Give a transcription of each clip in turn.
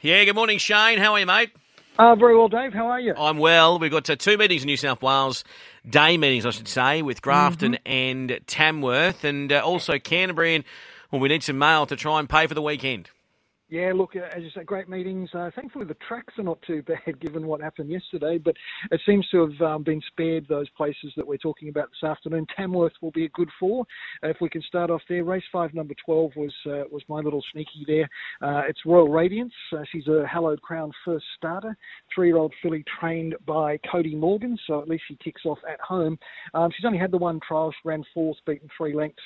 Yeah, good morning, Shane. How are you, mate? Uh, very well, Dave. How are you? I'm well. We've got uh, two meetings in New South Wales, day meetings, I should say, with Grafton Mm-hmm. and Tamworth, and uh, also Canterbury. And well, we need some mail to try and pay for the weekend. Yeah, look, uh, as you say, great meetings. Uh, thankfully, the tracks are not too bad given what happened yesterday, but it seems to have um, been spared those places that we're talking about this afternoon. Tamworth will be a good four. Uh, if we can start off there, race five, number 12 was uh, was my little sneaky there. Uh, it's Royal Radiance. She's a hallowed crown first starter, three year old filly trained by Cody Morgan, so at least she kicks off at home. Um, she's only had the one trial, she ran fourth, beaten three lengths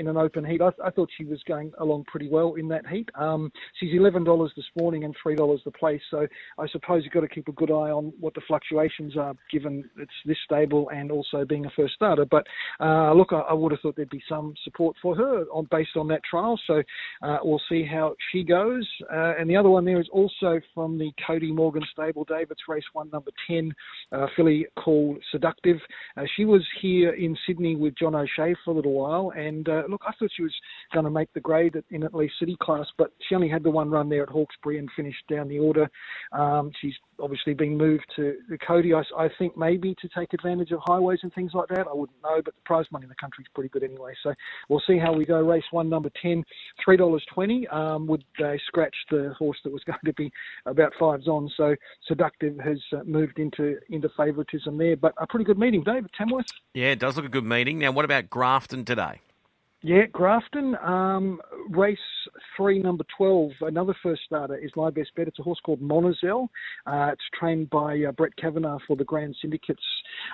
in an open heat. I, I thought she was going along pretty well in that heat. Um, she's eleven dollars this morning and three dollars the place. So I suppose you've got to keep a good eye on what the fluctuations are, given it's this stable and also being a first starter. But uh, look, I, I would have thought there'd be some support for her on based on that trial. So uh, we'll see how she goes. Uh, and the other one there is also from the Cody Morgan stable. David's race one, number ten, uh, filly called Seductive. Uh, she was here in Sydney with John O'Shea for a little while, and uh, look, I thought she was going to make the grade in at least city class, but she only had the one run there at Hawkesbury and finished down the order. Um, she's obviously been moved to the Cody, I, I think maybe to take advantage of highways and things like that. I wouldn't know, but the prize money in the country is pretty good anyway. So we'll see how we go. Race one, number 10, $3.20 um, would uh, scratch the horse that was going to be about fives on. So Seductive has uh, moved into, into favouritism there, but a pretty good meeting, David Tamworth. Yeah, it does look a good meeting. Now, what about Grafton today? Yeah, Grafton, um, race three, number 12, another first starter is my best bet. It's a horse called Monazel. Uh, it's trained by uh, Brett Kavanagh for the Grand Syndicates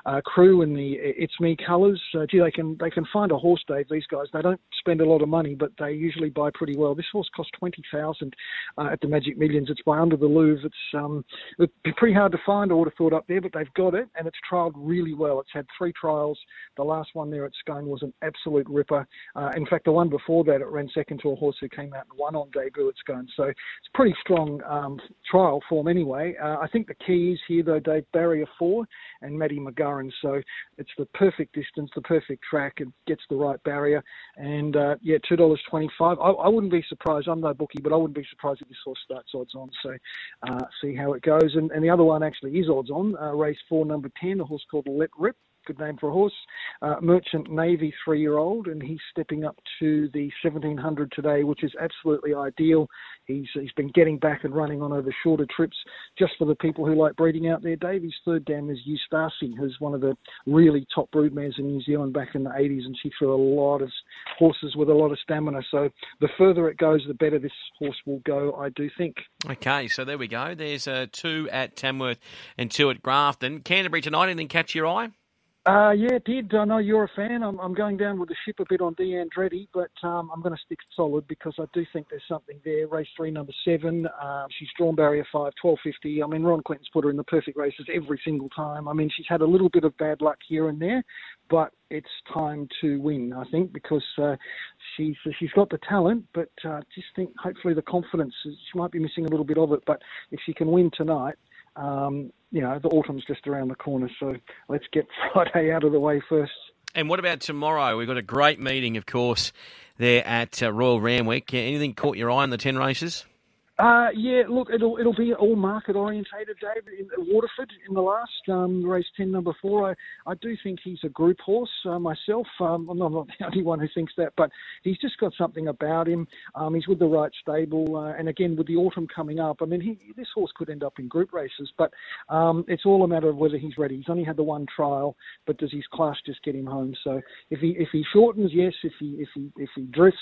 uh, crew in the It's Me colours. Uh, gee, they can they can find a horse, Dave. These guys they don't spend a lot of money, but they usually buy pretty well. This horse cost twenty thousand uh, at the Magic Millions. It's by Under the Louvre. It's um, it'd be pretty hard to find. I would have thought up there, but they've got it, and it's trialled really well. It's had three trials. The last one there at Scone was an absolute ripper. Uh, in fact, the one before that, it ran second to a horse who came out and won on debut at Scone. So it's pretty strong um, trial form anyway. Uh, I think the key is here, though, Dave, barrier four and Maddie McGurran. So it's the perfect distance, the perfect track. It gets the right barrier. And uh, yeah, $2.25. I, I wouldn't be surprised. I'm no bookie, but I wouldn't be surprised if this horse starts odds on. So uh, see how it goes. And, and the other one actually is odds on. Uh, race four, number 10, a horse called Let Rip good name for a horse. Uh, Merchant Navy three year old, and he's stepping up to the 1700 today, which is absolutely ideal. He's he's been getting back and running on over shorter trips just for the people who like breeding out there. Dave, his third dam is Eustace, who's one of the really top broodmares in New Zealand back in the 80s, and she threw a lot of horses with a lot of stamina. So the further it goes, the better this horse will go, I do think. Okay, so there we go. There's uh, two at Tamworth and two at Grafton. Canterbury tonight, anything catch your eye? Uh, yeah, did. I know you're a fan. I'm, I'm going down with the ship a bit on Deanne Andretti, but um, I'm going to stick solid because I do think there's something there. Race three, number seven. Um, she's drawn barrier five, 1250. I mean, Ron Clinton's put her in the perfect races every single time. I mean, she's had a little bit of bad luck here and there, but it's time to win, I think, because uh, she's she's got the talent, but uh, just think hopefully the confidence. She might be missing a little bit of it, but if she can win tonight, um, you know, the autumn's just around the corner, so let's get Friday out of the way first. And what about tomorrow? We've got a great meeting, of course, there at uh, Royal Randwick. Anything caught your eye in the 10 races? Uh, yeah, look, it'll it'll be all market orientated, David. In Waterford in the last um, race ten, number four, I, I do think he's a group horse uh, myself. Um, I'm, not, I'm not the only one who thinks that, but he's just got something about him. Um, he's with the right stable, uh, and again with the autumn coming up, I mean, he, this horse could end up in group races, but um, it's all a matter of whether he's ready. He's only had the one trial, but does his class just get him home? So if he if he shortens, yes. If he if he if he drifts,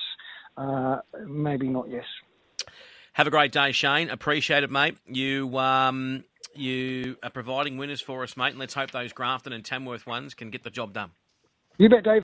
uh, maybe not. Yes. Have a great day, Shane. Appreciate it, mate. You um, you are providing winners for us, mate, and let's hope those Grafton and Tamworth ones can get the job done. You bet, Dave.